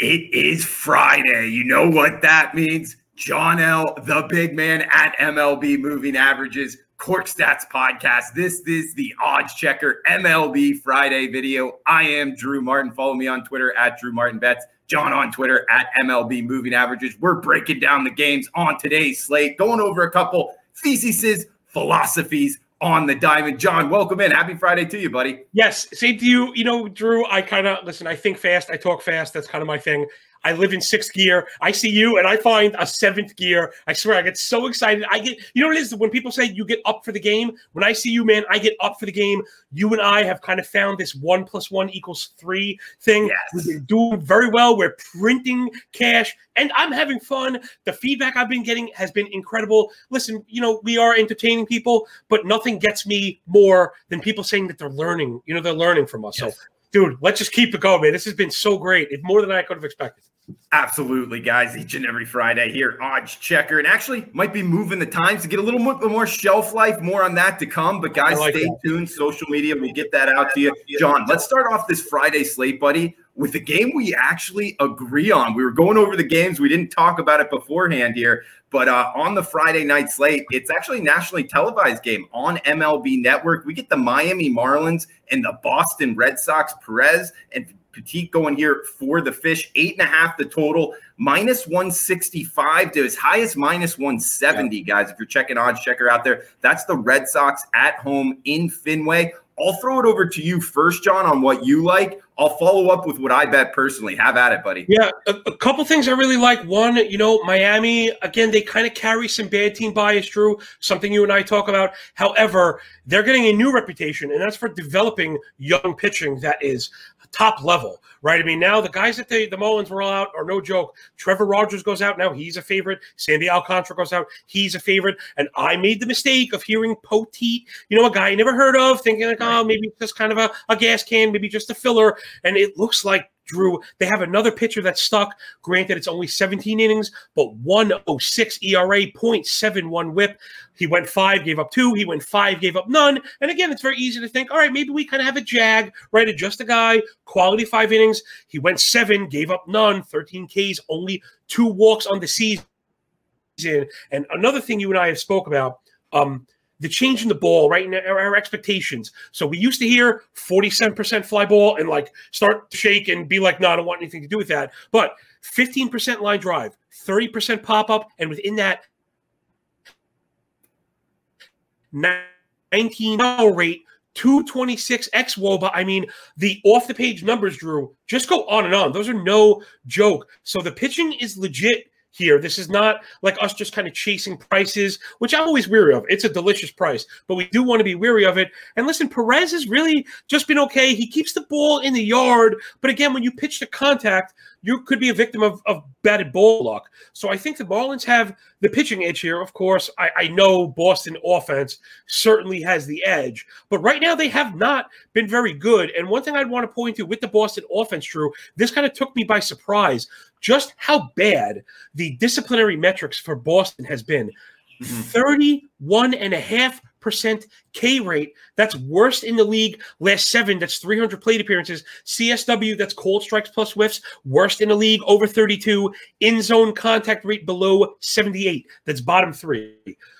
It is Friday. You know what that means? John L., the big man at MLB Moving Averages, Cork Stats Podcast. This is the Oddschecker MLB Friday video. I am Drew Martin. Follow me on Twitter at Drew Martin Bets. John on Twitter at MLB Moving Averages. We're breaking down the games on today's slate, going over a couple theses, philosophies on the diamond. John, welcome in. Happy Friday to you, buddy. Yes, same to you. You know, Drew, I kind of listen, I think fast, I talk fast. That's kind of my thing. I live in sixth gear. I see you and I find a seventh gear. I swear I get so excited. I get, you know what it is? When people say you get up for the game, when I see you, man, I get up for the game. You and I have kind of found this one plus one equals three thing. Yes. We've been doing very well. We're printing cash and I'm having fun. The feedback I've been getting has been incredible. Listen, you know, we are entertaining people, but nothing gets me more than people saying that they're learning. You know, they're learning from us. Yes. So, dude, let's just keep it going, man. This has been so great. It's more than I could have expected. Absolutely, guys. Each and every Friday here, odds checker, and actually might be moving the times to get a little more, more shelf life. More on that to come. But guys, like stay that. tuned. Social media, we'll get that out to you. John, let's start off this Friday slate, buddy, with the game we actually agree on. We were going over the games. We didn't talk about it beforehand here, but uh, on the Friday night slate, it's actually a nationally televised game on MLB Network. We get the Miami Marlins and the Boston Red Sox. Perez and Poteet going here for the fish. Eight and a half the total, minus 165 to as high as minus 170, guys. If you're checking Oddschecker out there, that's the Red Sox at home in Fenway. I'll throw it over to you first, John, on what you like. I'll follow up with what I bet personally. Have at it, buddy. Yeah, a, a couple things I really like. One, you know, Miami, again, they kind of carry some bad team bias, Drew, something you and I talk about. However, they're getting a new reputation, and that's for developing young pitching that is top level, right? I mean, now the guys that they, the Marlins roll out are no joke. Trevor Rogers goes out now, he's a favorite. Sandy Alcantara goes out, he's a favorite. And I made the mistake of hearing Poteet, you know, a guy I never heard of, thinking like, oh, maybe it's just kind of a, a gas can, maybe just a filler. And it looks like Drew, they have another pitcher that's stuck. Granted, it's only 17 innings, but 106 ERA, 0.71 whip. He went five, gave up two. He went five, gave up none. And again, it's very easy to think, all right, maybe we kind of have a jag, right? A just a guy, quality five innings. He went seven, gave up none, 13 Ks, only two walks on the season. And another thing you and I have spoke about, um, the change in the ball, right? And our, expectations. So we used to hear 47% fly ball and like start to shake and be like, no, I don't want anything to do with that. But 15% line drive, 30% pop up, and within that, 19 foul rate, 226 x woba. I mean, the off the page numbers, Drew, just go on and on. Those are no joke. So the pitching is legit here. This is not like us just kind of chasing prices, which I'm always weary of. It's a delicious price, but we do want to be weary of it. And listen, Perez has really just been okay. He keeps the ball in the yard, but again, when you pitch to contact, you could be a victim of, of batted ball luck. So I think the Marlins have the pitching edge here. Of course, I, I know Boston offense certainly has the edge, but right now they have not been very good. And one thing I'd want to point to with the Boston offense, Drew, this kind of took me by surprise just how bad the disciplinary metrics for Boston has been. Mm-hmm. 31 and a half percent K rate. That's worst in the league. Last seven, that's 300 plate appearances. CSW, that's called strikes plus whiffs. Worst in the league, over 32. In zone contact rate below 78. That's bottom three.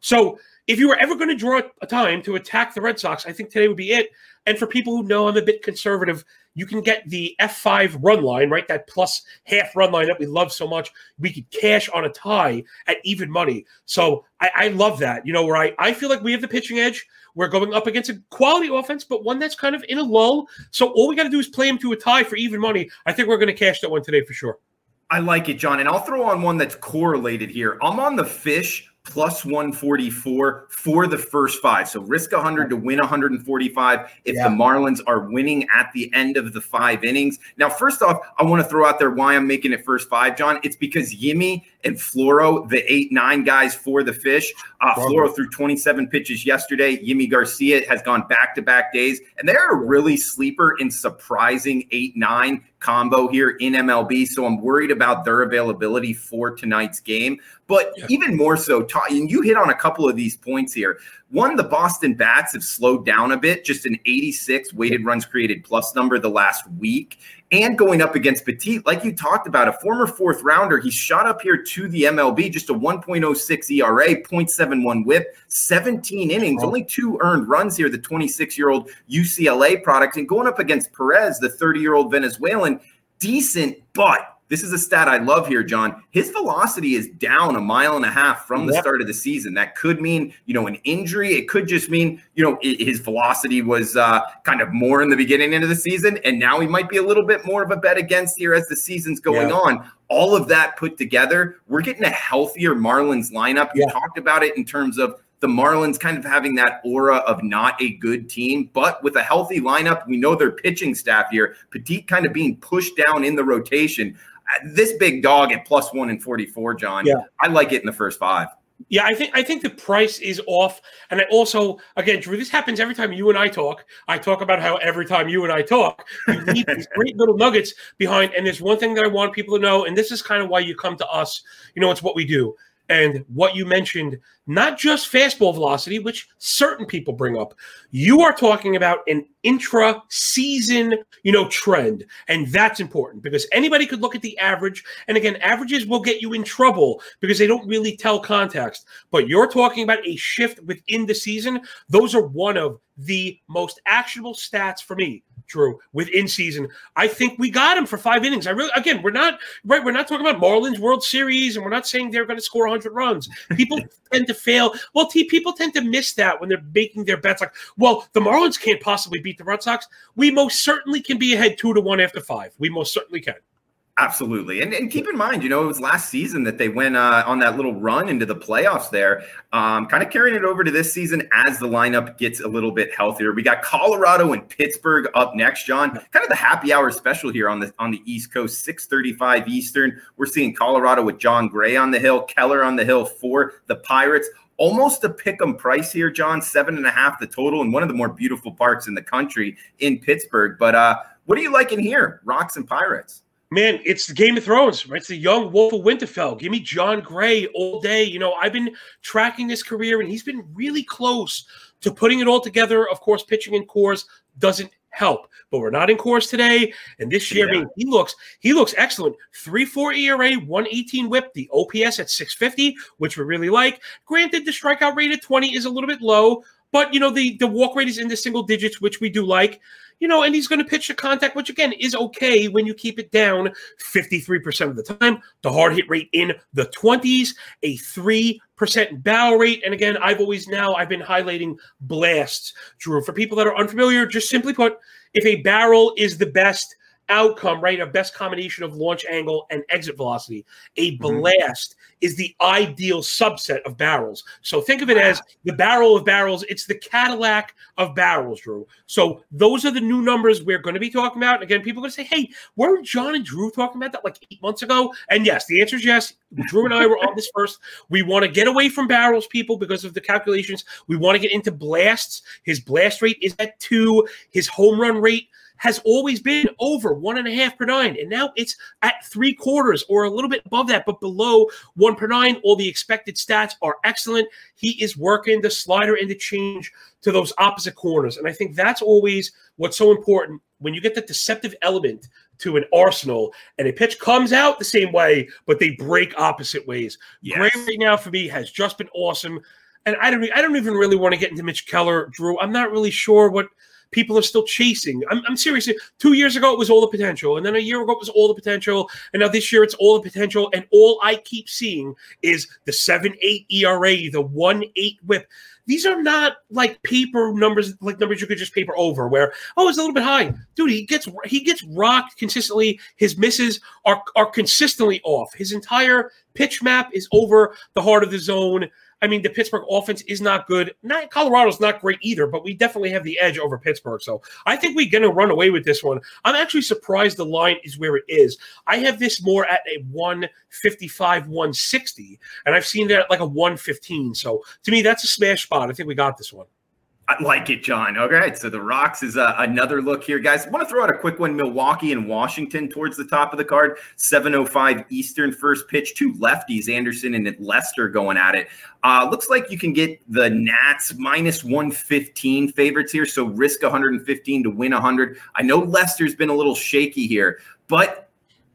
So if you were ever going to draw a time to attack the Red Sox, I think today would be it. And for people who know I'm a bit conservative, you can get the F5 run line, right? That plus half run line that we love so much. We could cash on a tie at even money. So I, I love that. You know, where I, I feel like we have the pitching edge. We're going up against a quality offense, but one that's kind of in a lull. So all we got to do is play him to a tie for even money. I think we're going to cash that one today for sure. I like it, John. And I'll throw on one that's correlated here. I'm on the fish plus 144 for the first five. So risk 100 to win 145 if Yeah. the Marlins are winning at the end of the five innings. Now, first off, I want to throw out there why I'm making it first five, John. It's because Yimmy and Floro, the eight, nine guys for the fish, uh, Floro threw 27 pitches yesterday. Yimmy Garcia has gone back to back days, and they're a really sleeper in surprising eight, nine combo here in MLB. So I'm worried about their availability for tonight's game. But Yeah. even more so, and you hit on a couple of these points here. One, the Boston Bats have slowed down a bit, just an 86 weighted runs created plus number the last week. And going up against Poteet, like you talked about, a former fourth rounder. He shot up here to the MLB, just a 1.06 ERA, 0.71 whip, 17 innings, only two earned runs here, the 26 year old UCLA product. And going up against Perez, the 30 year old Venezuelan, decent, but this is a stat I love here, John. His velocity is down a mile and a half from the yep. start of the season. That could mean, you know, an injury. It could just mean, you know, his velocity was uh, kind of more in the beginning end of the season, and now he might be a little bit more of a bet against here as the season's going yeah. on. All of that put together, we're getting a healthier Marlins lineup. You yeah. talked about it in terms of the Marlins kind of having that aura of not a good team, but with a healthy lineup, we know their pitching staff here, Poteet kind of being pushed down in the rotation. This big dog at plus one and 44, John, yeah. I like it in the first five. Yeah, I think I think the price is off, and I also again, Drew, this happens every time you and I talk. I talk about how every time you and I talk, you leave these great little nuggets behind. And there's one thing that I want people to know, and this is kind of why you come to us. You know, it's what we do and what you mentioned, not just fastball velocity, which certain people bring up. You are talking about an intra-season, you know, trend, and that's important because anybody could look at the average, and again, averages will get you in trouble because they don't really tell context. But you're talking about a shift within the season; those are one of the most actionable stats for me Drew, within season. I think we got him for five innings. I really, again, we're not right. We're not talking about Marlins World Series, and we're not saying they're going to score 100 runs. People tend to fail. Well, T, people tend to miss that when they're making their bets. Like, well, the Marlins can't possibly beat the Red Sox. We most certainly can be ahead two to one after five. We most certainly can. Absolutely. And, and keep in mind, you know, it was last season that they went uh, on that little run into the playoffs there, um, kind of carrying it over to this season as the lineup gets a little bit healthier. We got Colorado and Pittsburgh up next, John. Kind of the happy hour special here on the on the East Coast, 635 Eastern. We're seeing Colorado with Jon Gray on the hill, Keller on the hill for the Pirates. Almost a pick 'em price here, John. Seven and a half the total, and one of the more beautiful parks in the country in Pittsburgh. But uh, what do you like in here? Rocks and Pirates. Man, it's the Game of Thrones, right? It's the young Wolf of Winterfell. Give me Jon Gray all day. You know, I've been tracking his career, and he's been really close to putting it all together. Of course, pitching in Coors doesn't help, but we're not in Coors today. And this year, yeah. I mean, he looks he looks excellent. Three four ERA, one eighteen WHIP, the OPS at six fifty, which we really like. Granted, the strikeout rate at twenty is a little bit low, but you know the the walk rate is in the single digits, which we do like you know, and he's going to pitch the contact, which again is okay when you keep it down 53% of the time. The hard hit rate in the 20s, a 3% barrel rate. And again, I've always now I've been highlighting blasts. Drew, for people that are unfamiliar, just simply put, if a barrel is the best outcome, right? A best combination of launch angle and exit velocity. A mm-hmm. blast mm-hmm. is the ideal subset of barrels. So think of it as the barrel of barrels. It's the Cadillac of barrels, Drew. So those are the new numbers we're going to be talking about. Again, people are going to say, hey, weren't John and Drew talking about that like eight months ago? And yes, the answer is yes. Drew and I were on this first. We want to get away from barrels, people, because of the calculations. We want to get into blasts. His blast rate is at two. His home run rate has always been over one and a half per nine, and now it's at three quarters or a little bit above that, but below one per nine. All the expected stats are excellent. He is working the slider and the change to those opposite corners, and I think that's always what's so important when you get that deceptive element to an arsenal and a pitch comes out the same way, but they break opposite ways. Yes. Gray right now for me has just been awesome. And I don't I don't even really want to get into Mitch Keller, Drew. I'm not really sure what people are still chasing. I'm, I'm serious. Two years ago, it was all the potential. And then a year ago, it was all the potential. And now this year, it's all the potential. And all I keep seeing is the 7 8 ERA, the 1 8 whip. These are not like paper numbers, like numbers you could just paper over. Where oh, it's a little bit high, dude. He gets he gets rocked consistently. His misses are are consistently off. His entire pitch map is over the heart of the zone. I mean, the Pittsburgh offense is not good. Not Colorado's not great either, but we definitely have the edge over Pittsburgh. So I think we're going to run away with this one. I'm actually surprised the line is where it is. I have this more at a 155, 160, and I've seen that at like a 115. So to me, that's a smash spot. I think we got this one. I like it, John. All right. So the Rocks is uh, another look here, guys. I want to throw out a quick one Milwaukee and Washington towards the top of the card. 7.05 Eastern first pitch. Two lefties, Anderson and Lester going at it. Uh, looks like you can get the Nats minus 115 favorites here. So risk 115 to win 100. I know Lester's been a little shaky here, but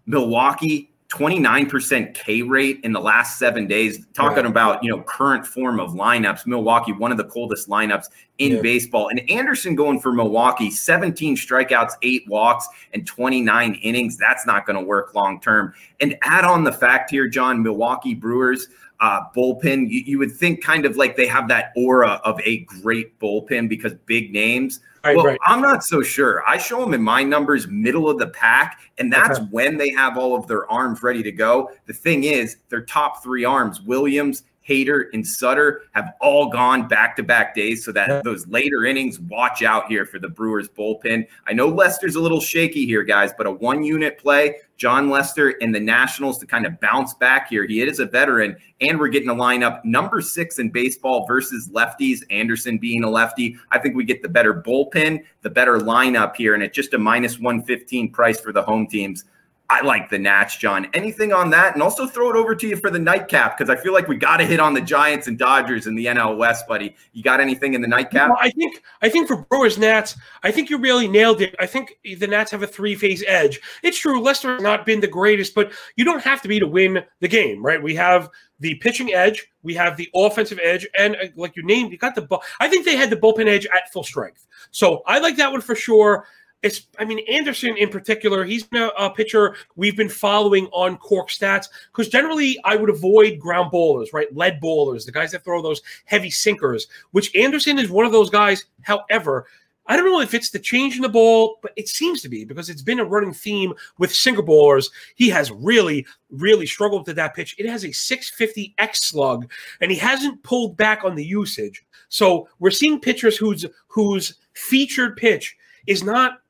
Milwaukee 29% K rate in the last seven days. Talking about, you know, current form of lineups. Milwaukee, one of the coldest lineups in yeah. baseball. And Anderson going for Milwaukee, 17 strikeouts, eight walks, and 29 innings. That's not going to work long term. And add on the fact here, John, Milwaukee Brewers uh, bullpen, you, you, would think kind of like they have that aura of a great bullpen because big names. Right, well, right. I'm not so sure. I show them in my numbers middle of the pack, and that's okay. when they have all of their arms ready to go. The thing is, their top three arms, Williams, Hader and Suter have all gone back to back days. So that those later innings, watch out here for the Brewers bullpen. I know Lester's a little shaky here, guys, but a one unit play, Jon Lester and the Nationals to kind of bounce back here. He is a veteran, and we're getting a lineup number six in baseball versus lefties. Anderson being a lefty. I think we get the better bullpen, the better lineup here, and at just a minus 115 price for the home teams. I like the Nats, John. Anything on that? And also throw it over to you for the nightcap because I feel like we got to hit on the Giants and Dodgers in the NL West, buddy. You got anything in the nightcap? Well, I think I think for Brewers Nats, I think you really nailed it. I think the Nats have a three phase edge. It's true, Lester has not been the greatest, but you don't have to be to win the game, right? We have the pitching edge, we have the offensive edge, and uh, like you named, you got the. Bu- I think they had the bullpen edge at full strength, so I like that one for sure. It's, I mean, Anderson in particular, he's been a, a pitcher we've been following on Cork stats because generally I would avoid ground bowlers, right? Lead bowlers, the guys that throw those heavy sinkers, which Anderson is one of those guys. However, I don't know if it's the change in the ball, but it seems to be because it's been a running theme with sinker bowlers. He has really, really struggled with that pitch. It has a 650 X slug, and he hasn't pulled back on the usage. So we're seeing pitchers whose whose featured pitch is not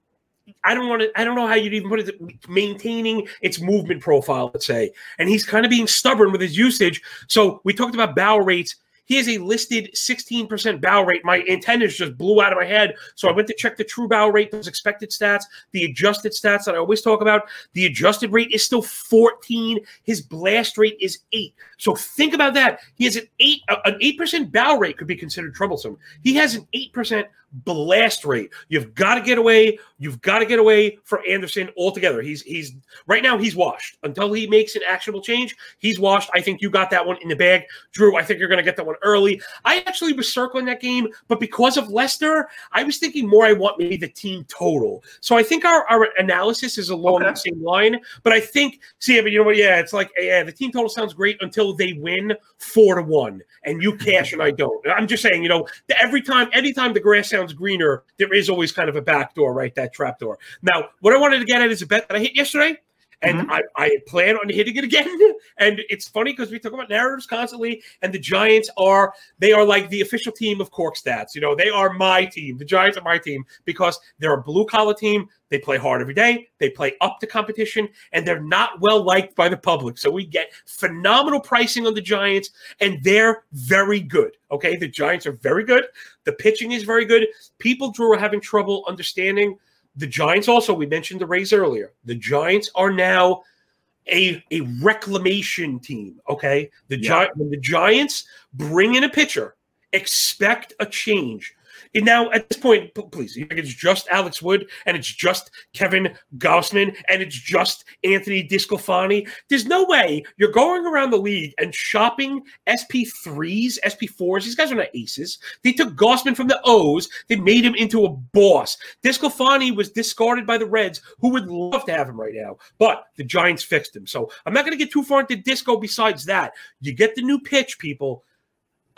I don't want to. I don't know how you'd even put it. Maintaining its movement profile, let's say, and he's kind of being stubborn with his usage. So we talked about bow rates. He has a listed 16% bow rate. My antennas just blew out of my head. So I went to check the true bow rate, those expected stats, the adjusted stats that I always talk about. The adjusted rate is still 14. His blast rate is eight. So think about that. He has an eight, an 8% bow rate could be considered troublesome. He has an 8% blast rate. You've got to get away. You've got to get away for Anderson altogether. He's he's right now he's washed until he makes an actionable change. He's washed. I think you got that one in the bag, Drew. I think you're going to get that one early. I actually was circling that game, but because of Lester, I was thinking more. I want maybe the team total. So I think our, our analysis is along okay. the same line. But I think see, but you know what? Yeah, it's like yeah, the team total sounds great until they win four to one, and you cash and I don't. I'm just saying, you know, every time, anytime the grass sounds greener, there is always kind of a back door, right? That trap door. Now, what I wanted to get at is a bet that I hit yesterday. And mm-hmm. I, I plan on hitting it again. And it's funny because we talk about narratives constantly, and the Giants are they are like the official team of Cork Stats. You know, they are my team. The Giants are my team because they're a blue collar team. They play hard every day. They play up to competition, and they're not well liked by the public. So we get phenomenal pricing on the Giants, and they're very good. Okay, the Giants are very good. The pitching is very good. People, Drew, are having trouble understanding the Giants also, we mentioned the Rays earlier. The Giants are now a, a reclamation team. Okay. The yeah. Gi- when the Giants bring in a pitcher, expect a change. And now at this point, please, it's just Alex Wood and it's just Kevin Gausman and it's just Anthony DeSclafani. There's no way you're going around the league and shopping SP3s, SP4s. These guys are not aces. They took Gausman from the O's. They made him into a boss. DeSclafani was discarded by the Reds, who would love to have him right now, but the Giants fixed him. So I'm not going to get too far into disco besides that. You get the new pitch, people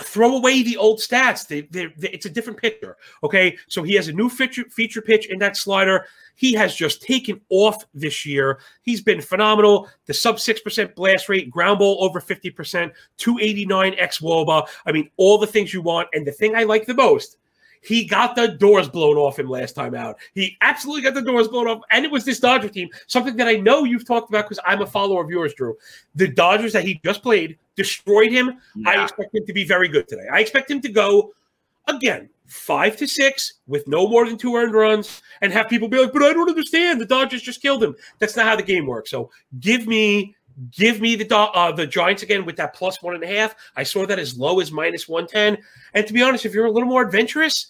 throw away the old stats. They, they, they, it's a different picture. Okay. So he has a new feature, feature pitch in that slider. He has just taken off this year. He's been phenomenal. The sub 6% blast rate, ground ball over 50%, 289 X Woba. I mean, all the things you want. And the thing I like the most he got the doors blown off him last time out. He absolutely got the doors blown off. And it was this Dodger team, something that I know you've talked about because I'm a follower of yours, Drew. The Dodgers that he just played destroyed him. Yeah. I expect him to be very good today. I expect him to go again, five to six with no more than two earned runs, and have people be like, "But I don't understand. The Dodgers just killed him." That's not how the game works. So give me. Give me the uh, the Giants again with that plus one and a half. I saw that as low as minus one ten. And to be honest, if you're a little more adventurous,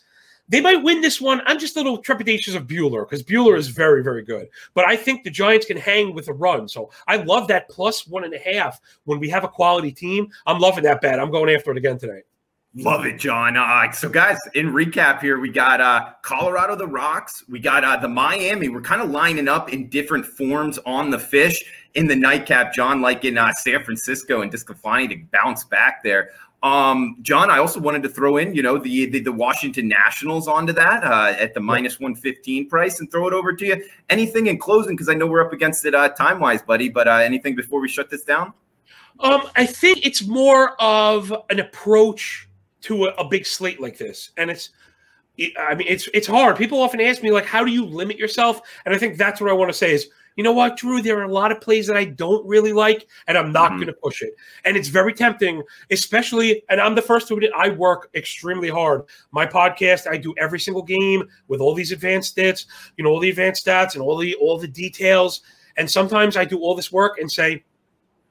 they might win this one. I'm just a little trepidatious of Buehler because Buehler is very, very good. But I think the Giants can hang with a run. So I love that plus one and a half when we have a quality team. I'm loving that bet. I'm going after it again tonight. Love it, John. Uh, so, guys, in recap here, we got uh, Colorado, the Rocks. We got uh, the Miami. We're kind of lining up in different forms on the fish in the nightcap, John, like in uh, San Francisco and DeSclafani to bounce back there. Um, John, I also wanted to throw in, you know, the the, the Washington Nationals onto that uh, at the minus one fifteen price and throw it over to you. Anything in closing because I know we're up against it uh, time wise, buddy. But uh, anything before we shut this down? Um, I think it's more of an approach to a, a big slate like this, and it's. I mean, it's it's hard. People often ask me like, "How do you limit yourself?" And I think that's what I want to say is you know what, Drew, there are a lot of plays that I don't really like, and I'm not mm-hmm. going to push it. And it's very tempting, especially, and I'm the first to admit, I work extremely hard. My podcast, I do every single game with all these advanced stats, you know, all the advanced stats and all the all the details. And sometimes I do all this work and say,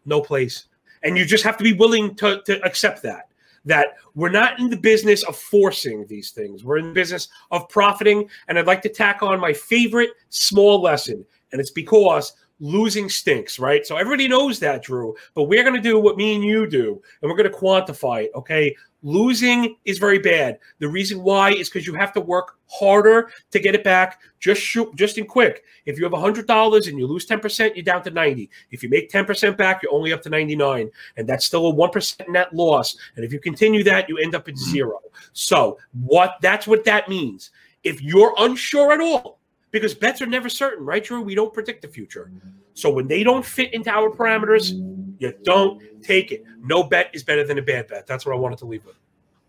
no place. And you just have to be willing to, to accept that that we're not in the business of forcing these things. We're in the business of profiting. And I'd like to tack on my favorite small lesson and it's because losing stinks, right? So everybody knows that, Drew. But we're going to do what me and you do, and we're going to quantify it. Okay, losing is very bad. The reason why is because you have to work harder to get it back. Just shoot, just in quick. If you have hundred dollars and you lose ten percent, you're down to ninety. If you make ten percent back, you're only up to ninety nine, and that's still a one percent net loss. And if you continue that, you end up at zero. So what? That's what that means. If you're unsure at all because bets are never certain, right, Drew? We don't predict the future. So when they don't fit into our parameters, you don't take it. No bet is better than a bad bet. That's what I wanted to leave with.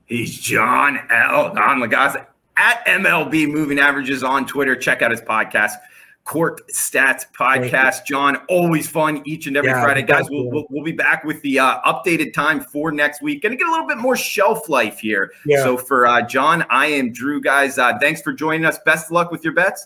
He's John L. Don Lagasse at MLB Moving Averages on Twitter. Check out his podcast, Court Stats Podcast. John, always fun each and every yeah, Friday. Guys, we'll, we'll, we'll, be back with the uh, updated time for next week. Going to get a little bit more shelf life here. Yeah. So for uh, John, I am Drew, guys. Uh, thanks for joining us. Best of luck with your bets.